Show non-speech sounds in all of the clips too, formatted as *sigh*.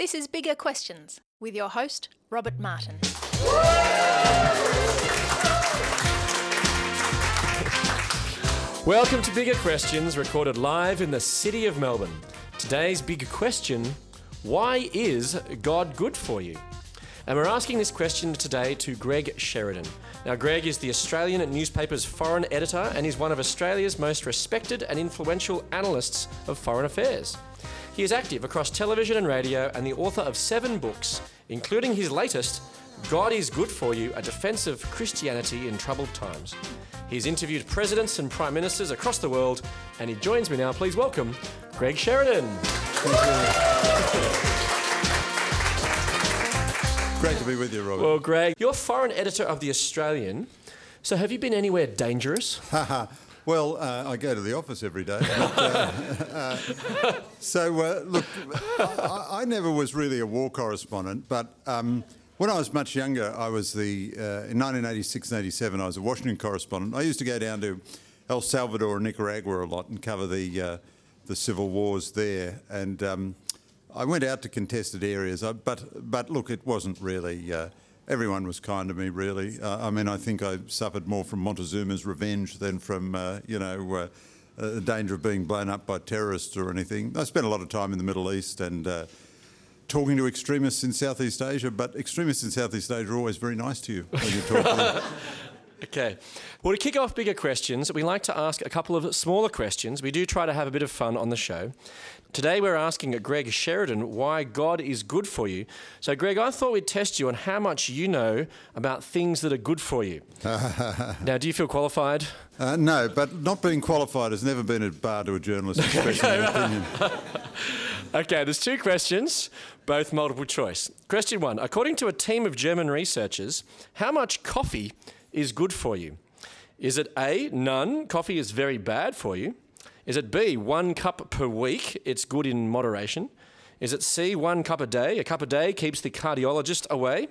This is Bigger Questions with your host, Robert Martin. Welcome to Bigger Questions, recorded live in the city of Melbourne. Today's big question Why is God good for you? And we're asking this question today to Greg Sheridan. Now, Greg is the Australian newspaper's foreign editor and is one of Australia's most respected and influential analysts of foreign affairs. He is active across television and radio and the author of seven books, including his latest, God is Good for You A Defense of Christianity in Troubled Times. He's interviewed presidents and prime ministers across the world, and he joins me now. Please welcome Greg Sheridan. Great to be with you, Robert. Well, Greg, you're foreign editor of The Australian. So, have you been anywhere dangerous? *laughs* well, uh, I go to the office every day. But, uh, *laughs* uh, so, uh, look, I, I, never was really a war correspondent, but um, when I was much younger, I was the, uh, in 1986 and 87, I was a Washington correspondent. I used to go down to El Salvador and Nicaragua a lot and cover the, uh, the civil wars there. And um, I went out to contested areas, but, but look, it wasn't really everyone was kind to me, really. Uh, I mean, I think I suffered more from Montezuma's revenge than from, uh, you know, uh, the danger of being blown up by terrorists or anything. I spent a lot of time in the Middle East and talking to extremists in Southeast Asia, but extremists in Southeast Asia are always very nice to you when you talk to them. *laughs* Okay. Well, to kick off bigger questions, we like to ask a couple of smaller questions. We do try to have a bit of fun on the show. Today, we're asking Greg Sheridan why God is good for you. So, Greg, I thought we'd test you on how much you know about things that are good for you. *laughs* now, do you feel qualified? Uh, no, but not being qualified has never been a bar to a journalist *laughs* expressing an opinion. *laughs* Okay, there's two questions, both multiple choice. Question one According to a team of German researchers, how much coffee is good for you? Is it A, none, coffee is very bad for you? Is it B, one cup per week, it's good in moderation? Is it C, one cup a day, a cup a day keeps the cardiologist away?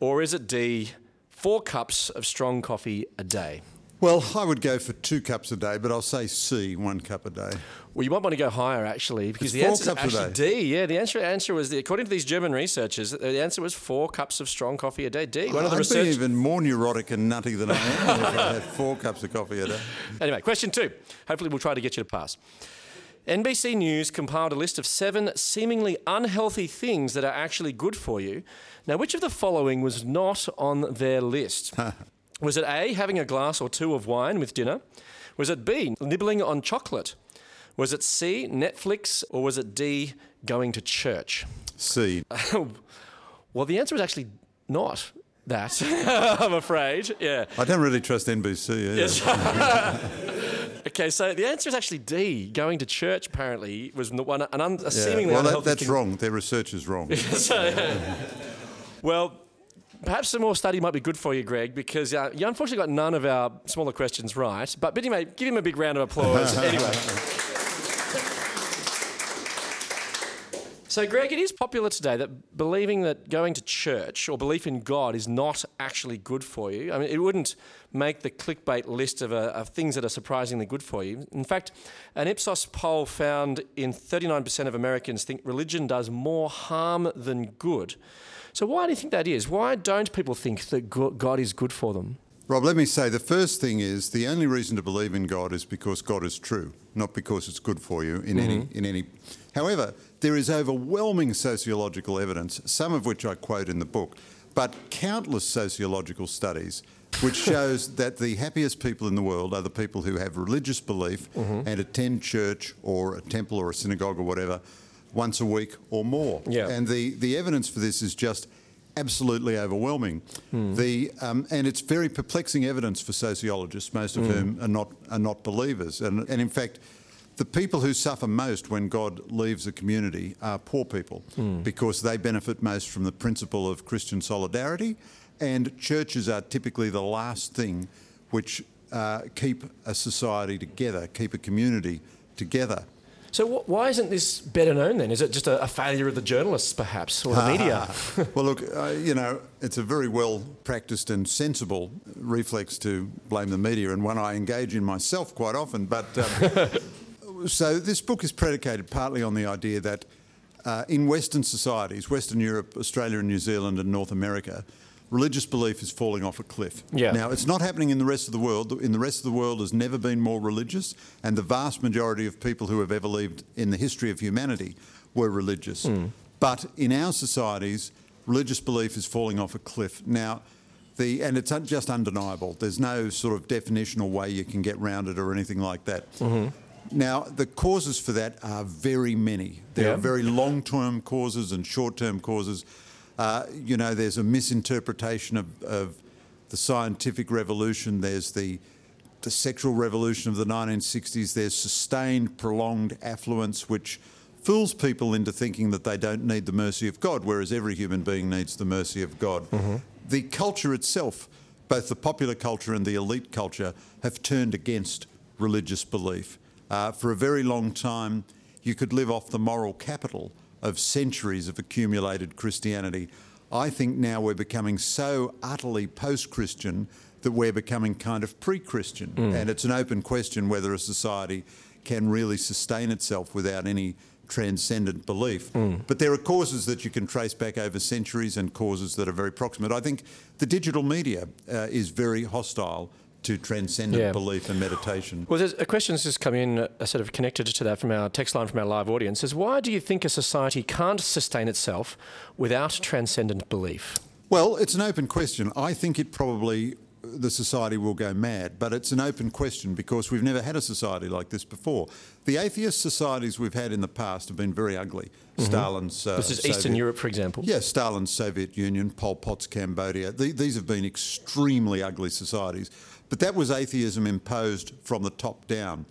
Or is it D, four cups of strong coffee a day? Well, I would go for two cups a day, but I'll say C, one cup a day. Well, you might want to go higher actually, because it's the answer is actually D. Yeah, the answer answer was the, according to these German researchers, the answer was four cups of strong coffee a day. D. One of the I'd research- be even more neurotic and nutty than I am if I had four cups of coffee a day. *laughs* Anyway, question two. Hopefully, we'll try to get you to pass. NBC News compiled a list of seven seemingly unhealthy things that are actually good for you. Now, which of the following was not on their list? *laughs* Was it A, having a glass or two of wine with dinner? Was it B, nibbling on chocolate? Was it C, Netflix? Or was it D, going to church? C. *laughs* well, the answer was actually not that, *laughs* I'm afraid. Yeah. I don't really trust NBC. Yes. *laughs* okay, so the answer is actually D. Going to church apparently was the one an un, yeah. seemingly well, that, that's thing. wrong. Their research is wrong. so, well, Perhaps some more study might be good for you, Greg, because uh, you unfortunately got none of our smaller questions right. But, anyway, give him a big round of applause. *laughs* anyway. So, Greg, it is popular today that believing that going to church or belief in God is not actually good for you. I mean, it wouldn't make the clickbait list of, uh, of things that are surprisingly good for you. In fact, an Ipsos poll found in 39% of Americans think religion does more harm than good. So, why do you think that is? Why don't people think that God is good for them? Rob, let me say the first thing is the only reason to believe in God is because God is true, not because it's good for you in mm-hmm. any in any. However, there is overwhelming sociological evidence, some of which I quote in the book, but countless sociological studies which *laughs* shows that the happiest people in the world are the people who have religious belief mm-hmm. and attend church or a temple or a synagogue or whatever once a week or more. Yeah. And the, the evidence for this is just absolutely overwhelming. Mm. The, um, and it's very perplexing evidence for sociologists, most of mm. whom are not, are not believers. And, and in fact, the people who suffer most when God leaves a community are poor people mm. because they benefit most from the principle of Christian solidarity, and churches are typically the last thing which uh, keep a society together, keep a community together. So wh- why isn't this better known then? Is it just a, a failure of the journalists, perhaps, or the media? *laughs* well, look, uh, you know, it's a very well practiced and sensible reflex to blame the media, and one I engage in myself quite often. But um, *laughs* so this book is predicated partly on the idea that uh, in Western societies, Western Europe, Australia, and New Zealand, and North America, religious belief is falling off a cliff. Yeah. Now, it's not happening in the rest of the world. In the rest of the world, has never been more religious, and the vast majority of people who have ever lived in the history of humanity were religious. Hmm. But in our societies, religious belief is falling off a cliff. Now, the, and it's just undeniable. There's no sort of definitional way you can get round it or anything like that. Mm-hmm. Now, the causes for that are very many. There Yeah. are very long term causes and short term causes. Uh, you know, there's a misinterpretation of, of the scientific revolution, there's the, the sexual revolution of the 1960s, there's sustained, prolonged affluence, which fools people into thinking that they don't need the mercy of God, whereas every human being needs the mercy of God. The culture itself, both the popular culture and the elite culture, have turned against religious belief. Uh, for a very long time, you could live off the moral capital of centuries of accumulated Christianity. I think now we're becoming so utterly post Christian that we're becoming kind of pre Christian. And it's an open question whether a society can really sustain itself without any transcendent belief. But there are causes that you can trace back over centuries and causes that are very proximate. I think the digital media uh, is very hostile to transcendent Yeah. belief and meditation. Well, there's a question that's just come in, uh, sort of connected to that from our text line from our live audience. Is why do you think a society can't sustain itself without transcendent belief? Well, it's an open question. I think it probably the society will go mad, but it's an open question because we've never had a society like this before. The atheist societies we've had in the past have been very ugly. Stalin's uh, This is Eastern Europe, for example. Yes, Stalin's Soviet Union, Pol Pot's Cambodia. The, these have been extremely ugly societies. But that was atheism imposed from the top down.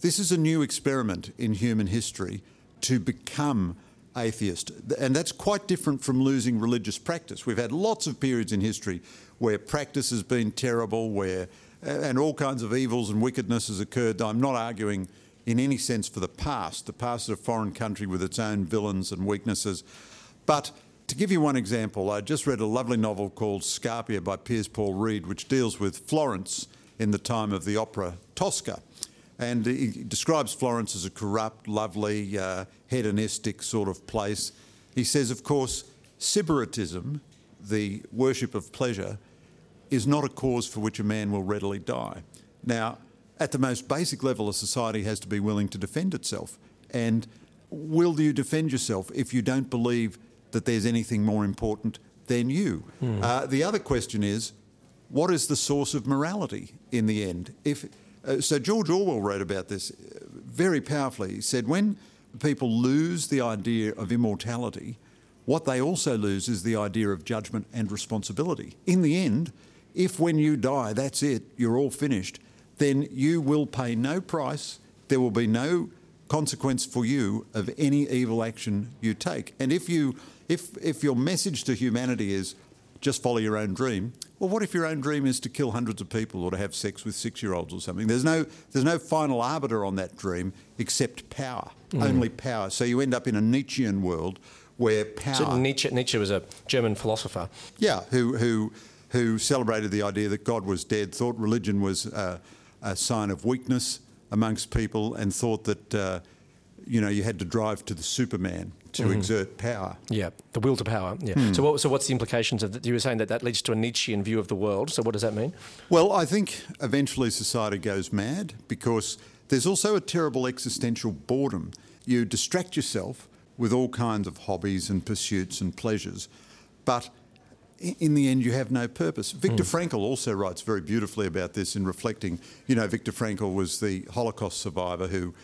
This is a new experiment in human history to become atheist. And that's quite different from losing religious practice. We've had lots of periods in history where practice has been terrible, where and all kinds of evils and wickedness has occurred. I'm not arguing in any sense for the past. The past is a foreign country with its own villains and weaknesses. But to give you one example, I just read a lovely novel called Scarpia by Piers Paul Read, which deals with Florence in the time of the opera Tosca. And he describes Florence as a corrupt, lovely, uh, hedonistic sort of place. He says, of course, Sybaritism, the worship of pleasure, is not a cause for which a man will readily die. Now, at the most basic level, a society has to be willing to defend itself. And will you defend yourself if you don't believe that there's anything more important than you? Uh, the other question is what is the source of morality in the end? If uh, so, George Orwell wrote about this uh, very powerfully. He said, when people lose the idea of immortality, what they also lose is the idea of judgment and responsibility. In the end, if when you die, that's it, you're all finished, then you will pay no price. There will be no consequence for you of any evil action you take. And if you, if if your message to humanity is just follow your own dream, well, what if your own dream is to kill hundreds of people or to have sex with six-year-olds or something? There's no there's no final arbiter on that dream except power, only power. So you end up in a Nietzschean world where power. So Nietzsche, Nietzsche was a German philosopher. Yeah, who who who celebrated the idea that God was dead, thought religion was uh, a sign of weakness amongst people, and thought that uh, you know you had to drive to the Superman to exert power. Yeah, the will to power. Yeah. Hmm. So, what, so what's the implications of that? You were saying that that leads to a Nietzschean view of the world. So, what does that mean? Well, I think eventually society goes mad because there's also a terrible existential boredom. You distract yourself with all kinds of hobbies and pursuits and pleasures, but in the end, you have no purpose. Viktor Frankl also writes very beautifully about this in reflecting. You know, Viktor Frankl was the Holocaust survivor who,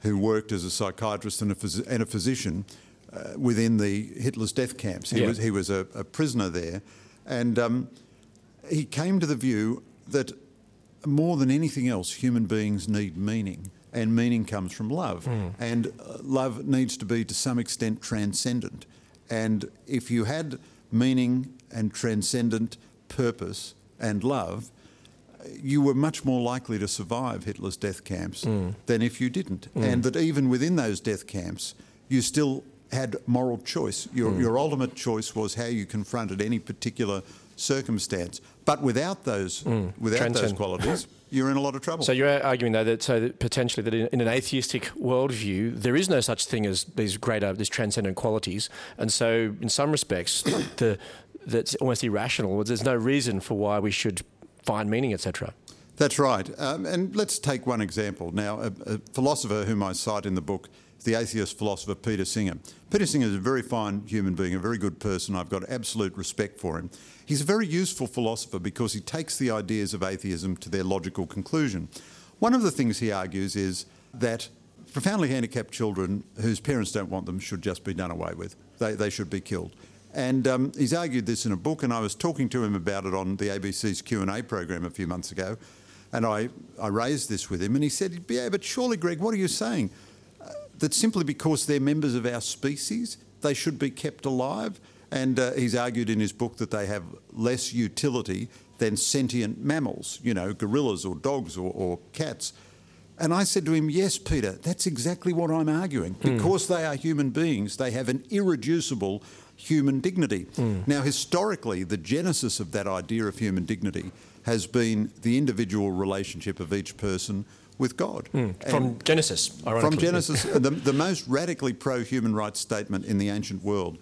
who worked as a psychiatrist and a, phys- and a physician uh, within the Hitler's death camps. He Yeah. was he was a, a prisoner there, and um, he came to the view that more than anything else, human beings need meaning, and meaning comes from love. And uh, love needs to be, to some extent, transcendent. And if you had meaning and transcendent purpose and love, you were much more likely to survive Hitler's death camps mm. than if you didn't. Mm. And that even within those death camps, you still had moral choice. Your, mm. your ultimate choice was how you confronted any particular circumstance. But without those, without those qualities, *laughs* you're in a lot of trouble. So you're arguing though that so that potentially that in, in, an atheistic worldview there is no such thing as these greater these transcendent qualities, and so in some respects the that's almost irrational. There's no reason for why we should find meaning, etc. That's right. Um, and let's take one example. Now, a, a, philosopher whom I cite in the book, the atheist philosopher Peter Singer. Peter Singer is a very fine human being, a very good person. I've got absolute respect for him. He's a very useful philosopher because he takes the ideas of atheism to their logical conclusion. One of the things he argues is that profoundly handicapped children whose parents don't want them should just be done away with. They, they should be killed. And um, he's argued this in a book, and I was talking to him about it on the ABC's Q&A program a few months ago. And I, I raised this with him, and he said, Yeah, but surely, Greg, what are you saying? Uh, that simply because they're members of our species, they should be kept alive? And uh, he's argued in his book that they have less utility than sentient mammals, you know, gorillas or dogs or, or cats. And I said to him, Yes, Peter, that's exactly what I'm arguing. Mm. Because they are human beings, they have an irreducible human dignity. Mm. Now, historically, the genesis of that idea of human dignity has been the individual relationship of each person with God. Mm. From Genesis, From Genesis, the, the most radically pro human rights statement in the ancient world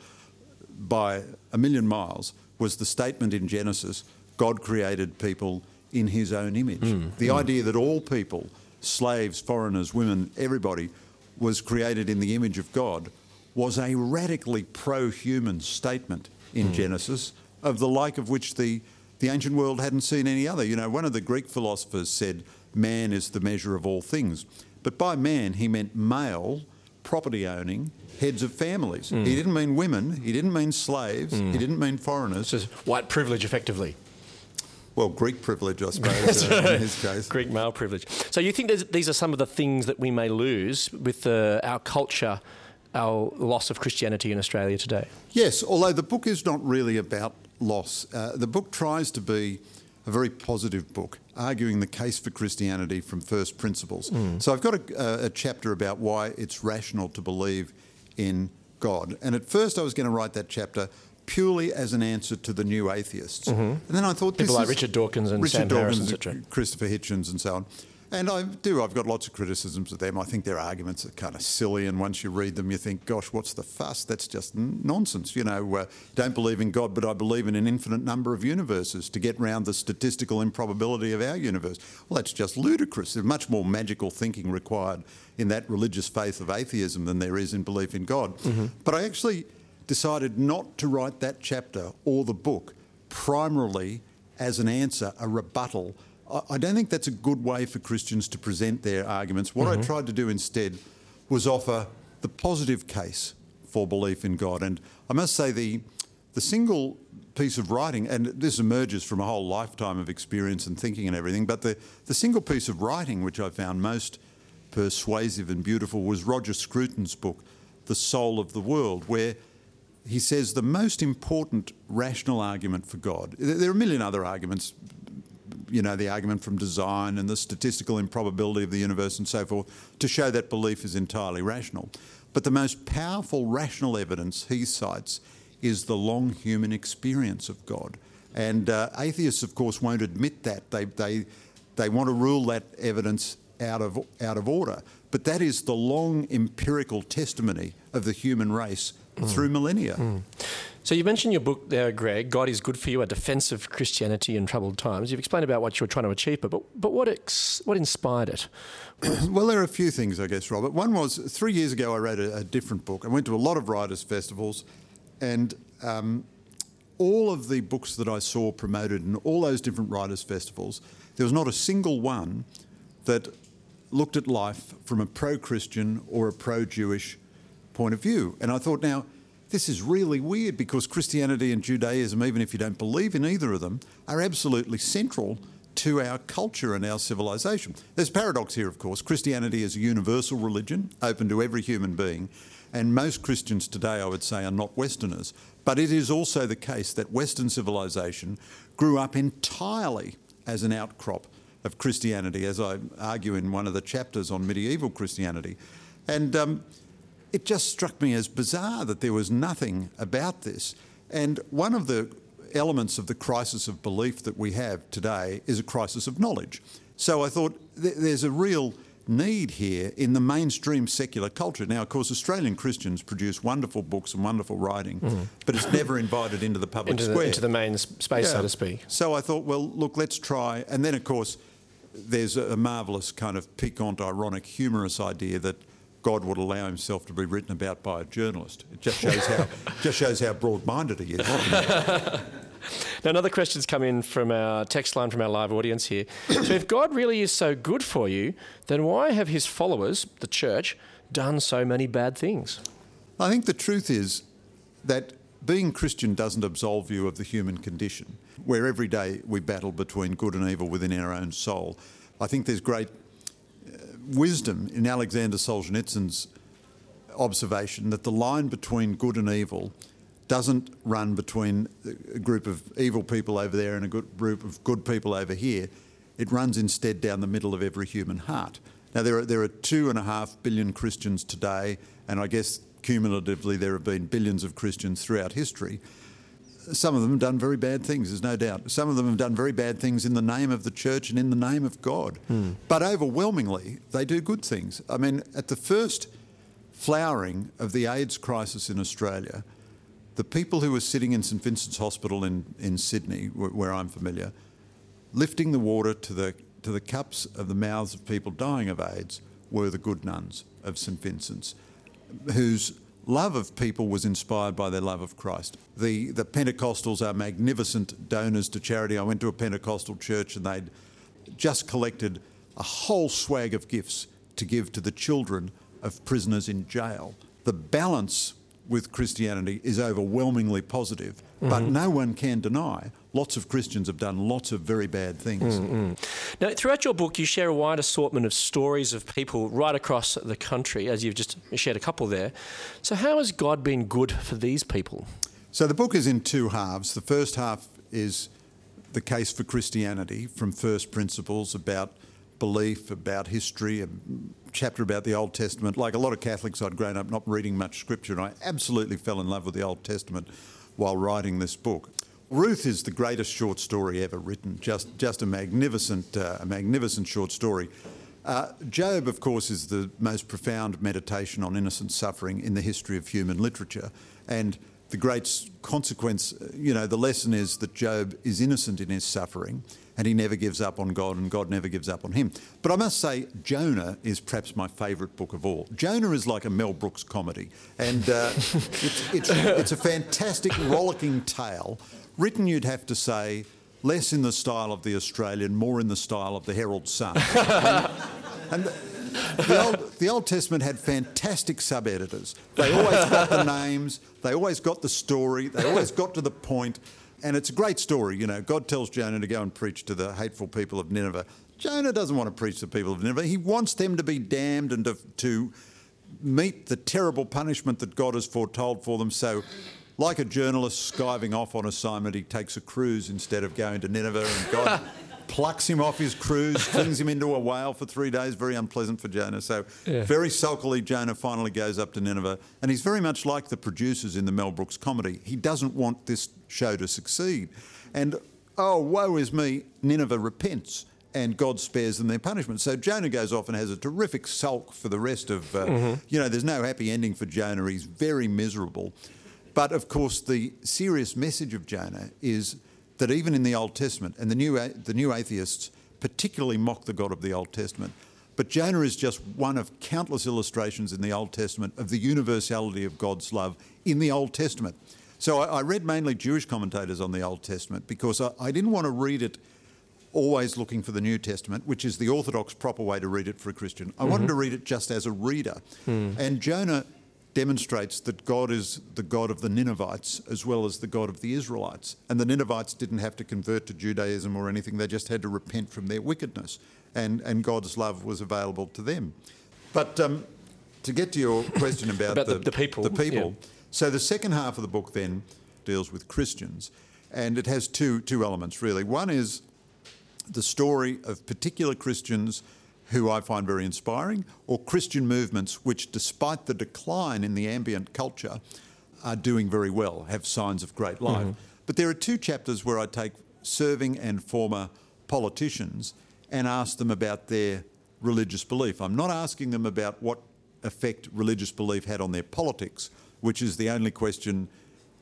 by a million miles was the statement in Genesis God created people in his own image. Mm. The mm. idea that all people, slaves, foreigners, women, everybody, was created in the image of God was a radically pro human statement in mm. Genesis, of the like of which the, the ancient world hadn't seen any other. You know, one of the Greek philosophers said, Man is the measure of all things. But by man, he meant male, property owning, heads of families. Mm. He didn't mean women, he didn't mean slaves, mm. he didn't mean foreigners. So white privilege, effectively. Well, Greek privilege, I suppose, *laughs* uh, in his case. Greek male privilege. So you think these are some of the things that we may lose with uh, our culture our loss of Christianity in Australia today. Yes, although the book is not really about loss. Uh, the book tries to be a very positive book, arguing the case for Christianity from first principles. Mm. So I've got a, a, chapter about why it's rational to believe in God. And at first I was going to write that chapter purely as an answer to the new atheists. Mm-hmm. And then I thought people like Richard Dawkins and Richard Sam Dawkins, Harris, Christopher Hitchens, and so on. And I do, I've got lots of criticisms of them. I think their arguments are kind of silly, and once you read them, you think, gosh, what's the fuss? That's just nonsense. You know, uh, don't believe in God, but I believe in an infinite number of universes to get round the statistical improbability of our universe. Well, that's just ludicrous. There's much more magical thinking required in that religious faith of atheism than there is in belief in God. Mm-hmm. But I actually decided not to write that chapter or the book primarily as an answer, a rebuttal I don't think that's a good way for Christians to present their arguments. What mm-hmm. I tried to do instead was offer the positive case for belief in God. And I must say, the, the single piece of writing, and this emerges from a whole lifetime of experience and thinking and everything, but the, the single piece of writing which I found most persuasive and beautiful was Roger Scruton's book, The Soul of the World, where he says the most important rational argument for God. There are a million other arguments you know, the argument from design and the statistical improbability of the universe and so forth to show that belief is entirely rational. But the most powerful rational evidence he cites is the long human experience of God. And uh, atheists, of course, won't admit that. They, they, they want to rule that evidence out of, out of order. But that is the long empirical testimony of the human race mm. through millennia. Mm. So you mentioned your book there, Greg, God is Good for You, A Defense of Christianity in Troubled Times. You've explained about what you were trying to achieve, but, but what, ex, what inspired it? *clears throat* well, there are a few things, I guess, Robert. One was three years ago, I wrote a, a different book. I went to a lot of writers' festivals, and um, all of the books that I saw promoted in all those different writers' festivals, there was not a single one that looked at life from a pro Christian or a pro Jewish point of view. And I thought, now, this is really weird because Christianity and Judaism, even if you don't believe in either of them, are absolutely central to our culture and our civilization. There's paradox here, of course. Christianity is a universal religion, open to every human being, and most Christians today, I would say, are not Westerners. But it is also the case that Western civilization grew up entirely as an outcrop of Christianity, as I argue in one of the chapters on medieval Christianity. And um, it just struck me as bizarre that there was nothing about this. And one of the elements of the crisis of belief that we have today is a crisis of knowledge. So I thought th- there's a real need here in the mainstream secular culture. Now, of course, Australian Christians produce wonderful books and wonderful writing, mm-hmm. but it's never invited into the public Into the, square. into the main space, so to speak. So I thought, well, look, let's try. And then, of course, there's a marvellous kind of piquant, ironic, humorous idea that God would allow himself to be written about by a journalist. It just shows how *laughs* just shows how broad-minded he is. *laughs* Now, another question's come in from our text line from our live audience here. *coughs* so, if God really is so good for you, then why have his followers, the church, done so many bad things? I think the truth is that being Christian doesn't absolve you of the human condition, where every day we battle between good and evil within our own soul. I think there's great wisdom in Alexander Solzhenitsyn's observation that the line between good and evil doesn't run between a group of evil people over there and a good group of good people over here. It runs instead down the middle of every human heart. Now, there are, there are two and a half billion Christians today, and I guess cumulatively there have been billions of Christians throughout history. Some of them have done very bad things, there's no doubt. Some of them have done very bad things in the name of the church and in the name of God. Hmm. But overwhelmingly, they do good things. I mean, at the first flowering of the AIDS crisis in Australia, the people who were sitting in St Vincent's Hospital in, in Sydney, where, where I'm familiar, lifting the water to the, to the cups of the mouths of people dying of AIDS were the good nuns of St Vincent's, whose love of people was inspired by their love of Christ. The, the Pentecostals are magnificent donors to charity. I went to a Pentecostal church and they'd just collected a whole swag of gifts to give to the children of prisoners in jail. The balance with Christianity is overwhelmingly positive, but mm-hmm. no one can deny lots of Christians have done lots of very bad things. Mm-hmm. Now, throughout your book, you share a wide assortment of stories of people right across the country, as you've just shared a couple there. So, how has God been good for these people? So the book is in two halves. The first half is the case for Christianity from first principles about belief, about history, a chapter about the Old Testament. Like a lot of Catholics, I'd grown up not reading much scripture, and I absolutely fell in love with the Old Testament while writing this book. Ruth is the greatest short story ever written. Just, just a magnificent, uh, a magnificent short story. Uh, Job, of course, is the most profound meditation on innocent suffering in the history of human literature, and the great consequence, uh, you know, the lesson is that Job is innocent in his suffering and he never gives up on God and God never gives up on him. But I must say, Jonah is perhaps my favourite book of all. Jonah is like a Mel Brooks comedy and uh, *laughs* it's, it's, it's a fantastic, rollicking tale, written, you'd have to say, less in the style of the Australian, more in the style of the Herald Sun. *laughs* And the, the, Old, the Old Testament had fantastic sub editors. They always got the *laughs* names, they always got the story, they always got to the point. point, and it's a great story. You know, God tells Jonah to go and preach to the hateful people of Nineveh. Jonah doesn't want to preach to the people of Nineveh. He wants them to be damned and to, to meet the terrible punishment that God has foretold for them. So, like a journalist skiving off on assignment, he takes a cruise instead of going to Nineveh, and God *laughs* plucks him off his cruise, *laughs* flings him into a whale for three days. Very unpleasant for Jonah. So, very sulkily, Jonah finally goes up to Nineveh, and he's very much like the producers in the Mel Brooks comedy. He doesn't want this show to succeed, and oh, woe is me, Nineveh repents and God spares them their punishment. So Jonah goes off and has a terrific sulk for the rest of, uh, you know, there's no happy ending for Jonah. He's very miserable. But of course, the serious message of Jonah is that even in the Old Testament, and the new, the new atheists particularly mock the God of the Old Testament, but Jonah is just one of countless illustrations in the Old Testament of the universality of God's love in the Old Testament. So I, I read mainly Jewish commentators on the Old Testament because I, I didn't want to read it always looking for the New Testament, which is the orthodox proper way to read it for a Christian. I wanted mm-hmm. to read it just as a reader. Hmm. And Jonah demonstrates that God is the God of the Ninevites as well as the God of the Israelites. And the Ninevites didn't have to convert to Judaism or anything, they just had to repent from their wickedness. And, and God's love was available to them. But um, to get to your question about, About the- the people, the people. yeah. So the second half of the book then deals with Christians, and it has two two elements really. One is the story of particular Christians who I find very inspiring, or Christian movements which, despite the decline in the ambient culture, are doing very well, have signs of great life. Mm-hmm. But there are two chapters where I take serving and former politicians and ask them about their religious belief. I'm not asking them about what effect religious belief had on their politics, which is the only question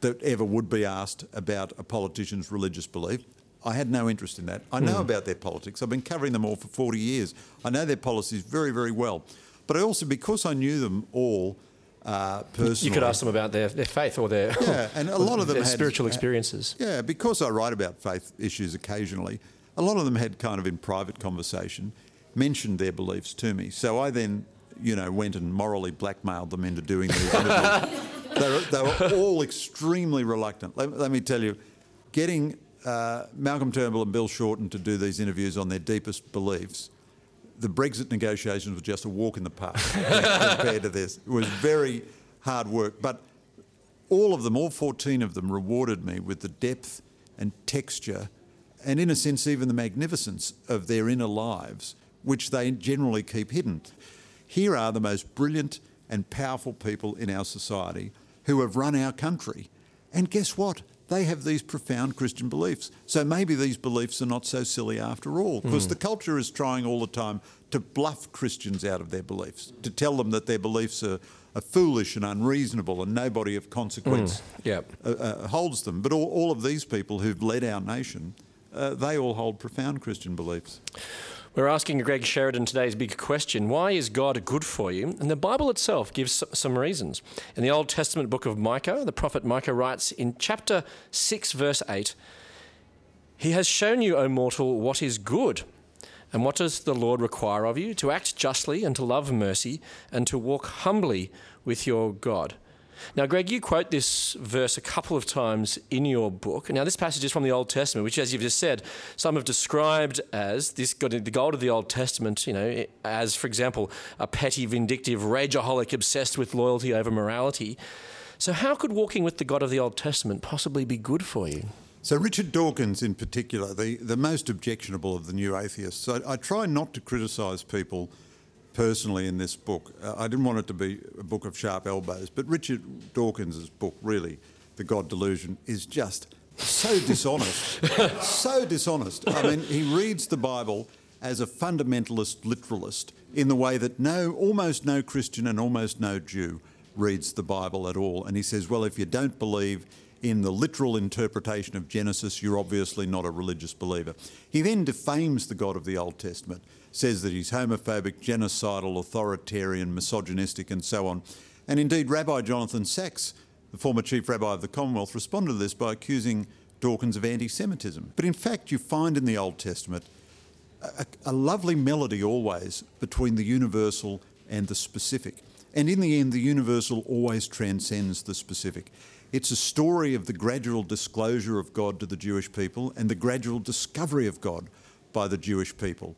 that ever would be asked about a politician's religious belief. I had no interest in that. I know about their politics. I've been covering them all for 40 years. I know their policies very, very well. But I also, because I knew them all uh, personally. You could ask them about their, their faith or their Yeah, and a lot of *laughs* them their had- spiritual experiences. Yeah, because I write about faith issues occasionally, a lot of them had kind of in private conversation mentioned their beliefs to me. So I then, you know, went and morally blackmailed them into doing these interviews. *laughs* they, were, they were all extremely reluctant. Let, let me tell you, getting uh, Malcolm Turnbull and Bill Shorten to do these interviews on their deepest beliefs, the Brexit negotiations were just a walk in the park *laughs* compared to this. It was very hard work, but all of them, all 14 of them, rewarded me with the depth and texture, and in a sense, even the magnificence of their inner lives, which they generally keep hidden. Here are the most brilliant and powerful people in our society who have run our country. And guess what? They have these profound Christian beliefs. So maybe these beliefs are not so silly after all, because the culture is trying all the time to bluff Christians out of their beliefs, to tell them that their beliefs are, are foolish and unreasonable and nobody of consequence Yeah. uh, uh, holds them. But all, all of these people who've led our nation, uh, they all hold profound Christian beliefs. We're asking Greg Sheridan today's big question why is God good for you? And the Bible itself gives some reasons. In the Old Testament book of Micah, the prophet Micah writes in chapter 6, verse 8 He has shown you, O mortal, what is good. And what does the Lord require of you? To act justly and to love mercy and to walk humbly with your God. Now, Greg, you quote this verse a couple of times in your book. Now, this passage is from the Old Testament, which, as you've just said, some have described as this the God of the Old Testament, you know, as, for example, a petty, vindictive, rageaholic obsessed with loyalty over morality. So, how could walking with the God of the Old Testament possibly be good for you? So Richard Dawkins, in particular, the, the most objectionable of the new atheists. I, I try not to criticise people personally in this book. Uh, I didn't want it to be a book of sharp elbows, but Richard Dawkins' book, really, The God Delusion, is just so *laughs* dishonest. so dishonest. I mean, he reads the Bible as a fundamentalist literalist in the way that no, almost no Christian and almost no Jew reads the Bible at all. And he says, well, if you don't believe in the literal interpretation of Genesis, you're obviously not a religious believer. He then defames the God of the Old Testament, says that he's homophobic, genocidal, authoritarian, misogynistic, and so on. And indeed, Rabbi Jonathan Sacks, the former chief rabbi of the Commonwealth, responded to this by accusing Dawkins of anti Semitism. But in fact, you find in the Old Testament a, a lovely melody always between the universal and the specific. And in the end, the universal always transcends the specific. It's a story of the gradual disclosure of God to the Jewish people and the gradual discovery of God by the Jewish people.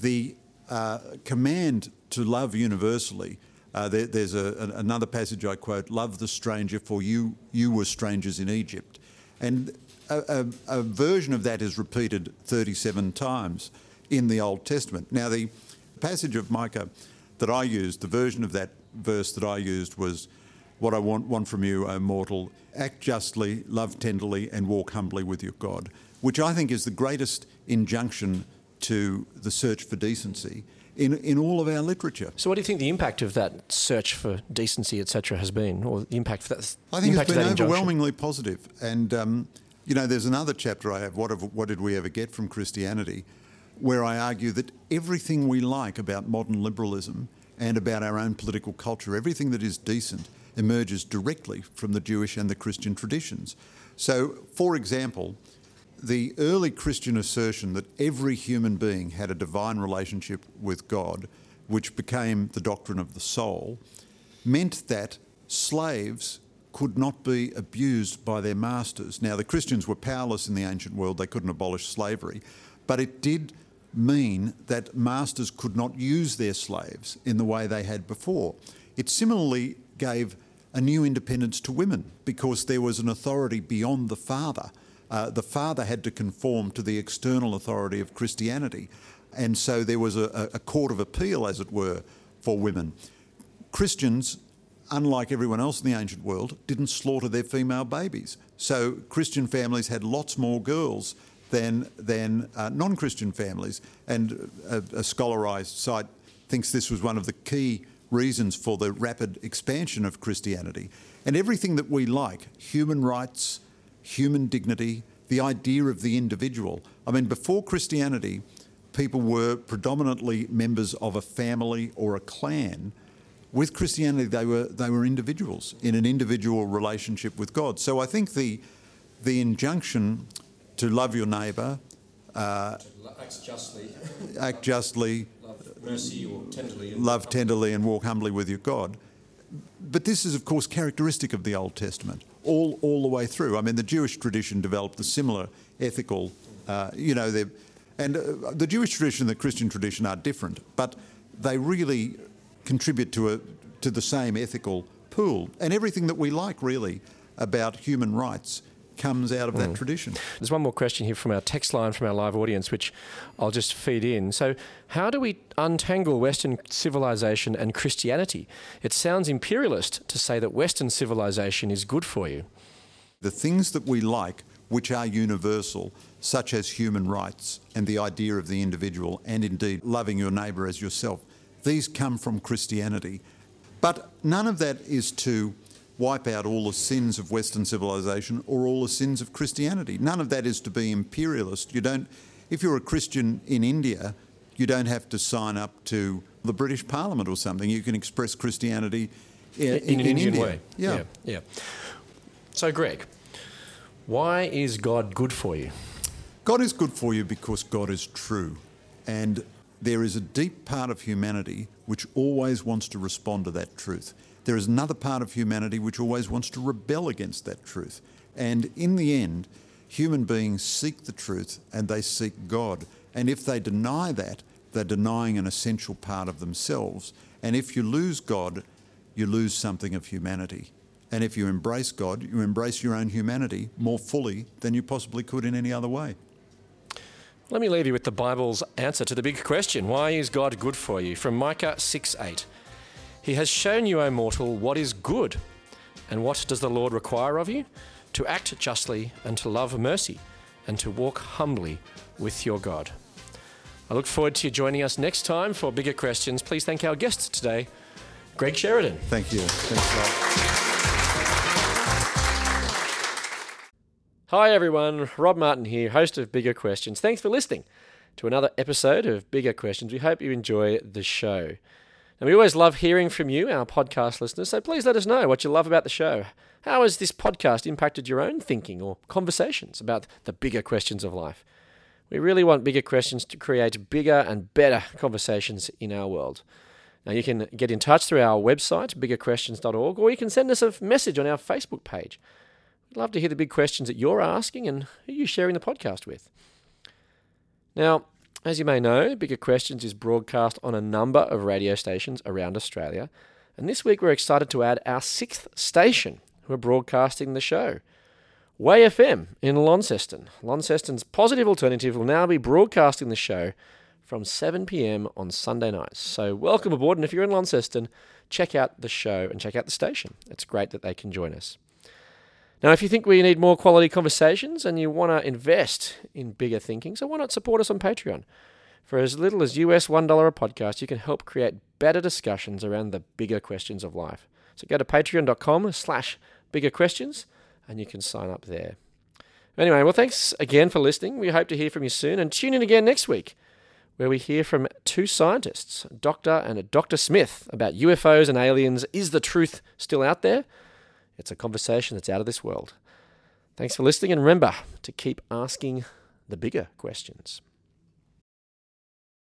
The uh, command to love universally. Uh, there, there's a, an- another passage I quote: "Love the stranger, for you you were strangers in Egypt," and a, a, a version of that is repeated 37 times in the Old Testament. Now, the passage of Micah that I used, the version of that verse that I used was, "What I want, want from you, O mortal, act justly, love tenderly, and walk humbly with your God," which I think is the greatest injunction to the search for decency in, in all of our literature. So, what do you think the impact of that search for decency, etc., has been, or the impact of that? I think it's been overwhelmingly positive. And, um, you know, there's another chapter I have, what, have, what Did We Ever Get from Christianity, where I argue that everything we like about modern liberalism and about our own political culture, everything that is decent, emerges directly from the Jewish and the Christian traditions. So, for example, the early Christian assertion that every human being had a divine relationship with God, which became the doctrine of the soul, meant that slaves could not be abused by their masters. Now, the Christians were powerless in the ancient world, they couldn't abolish slavery, but it did mean that masters could not use their slaves in the way they had before. It similarly gave a new independence to women because there was an authority beyond the father. Uh, the father had to conform to the external authority of Christianity. And so there was a, a court of appeal, as it were, for women. Christians, unlike everyone else in the ancient world, didn't slaughter their female babies. So Christian families had lots more girls than than uh, non-Christian families. And a, a scholarized site thinks this was one of the key reasons for the rapid expansion of Christianity. And everything that we like, human rights, human dignity, the idea of the individual. I mean, before Christianity, people were predominantly members of a family or a clan. With Christianity, they were they were individuals in an individual relationship with God. So I think the the injunction to love your neighbour, uh, Act justly, act justly, love mercy or tenderly. love tenderly, and walk humbly with your God. But this is, of course, characteristic of the Old Testament, all all the way through. I mean, the Jewish tradition developed a similar ethical, uh, you know, and uh, the Jewish tradition and the Christian tradition are different, but they really contribute to a to the same ethical pool. And everything that we like, really, about human rights comes out of that mm. tradition. There's one more question here from our text line from our live audience, which I'll just feed in. So, how do we untangle Western civilization and Christianity? It sounds imperialist to say that Western civilization is good for you. The things that we like, which are universal, such as human rights and the idea of the individual, and indeed loving your neighbour as yourself, these come from Christianity. But none of that is to wipe out all the sins of Western civilization or all the sins of Christianity. None of that is to be imperialist. You don't, if you're a Christian in India, you don't have to sign up to the British Parliament or something. You can express Christianity i- in, in an Indian India. way. Yeah. yeah. yeah. So, Greg, why is God good for you? God is good for you because God is true. And there is a deep part of humanity which always wants to respond to that truth. There is another part of humanity which always wants to rebel against that truth. And in the end, human beings seek the truth and they seek God. And if they deny that, they're denying an essential part of themselves. And if you lose God, you lose something of humanity. And if you embrace God, you embrace your own humanity more fully than you possibly could in any other way. Let me leave you with the Bible's answer to the big question why is God good for you? From Micah 6 8. He has shown you, O mortal, what is good. And what does the Lord require of you? To act justly and to love mercy and to walk humbly with your God. I look forward to you joining us next time for bigger questions. Please thank our guests today, Greg Sheridan. Thank you. Thanks a lot. Hi everyone, Rob Martin here, host of Bigger Questions. Thanks for listening to another episode of Bigger Questions. We hope you enjoy the show. And we always love hearing from you, our podcast listeners, so please let us know what you love about the show. How has this podcast impacted your own thinking or conversations about the bigger questions of life? We really want Bigger Questions to create bigger and better conversations in our world. Now, you can get in touch through our website, biggerquestions.org, or you can send us a message on our Facebook page. We'd love to hear the big questions that you're asking and who you're sharing the podcast with. Now, as you may know, Bigger Questions is broadcast on a number of radio stations around Australia, and this week we're excited to add our sixth station who are broadcasting the show. Way FM in Launceston. Launceston's positive alternative will now be broadcasting the show from 7 pm on Sunday nights. So, welcome aboard, and if you're in Launceston, check out the show and check out the station. It's great that they can join us. Now, if you think we need more quality conversations and you want to invest in bigger thinking, so why not support us on Patreon? For as little as US $1 a podcast, you can help create better discussions around the bigger questions of life. So go to patreon.com slash bigger questions and you can sign up there. Anyway, well, thanks again for listening. We hope to hear from you soon and tune in again next week where we hear from two scientists, a doctor and a Dr. Smith, about UFOs and aliens. Is the truth still out there? It's a conversation that's out of this world. Thanks for listening, and remember to keep asking the bigger questions.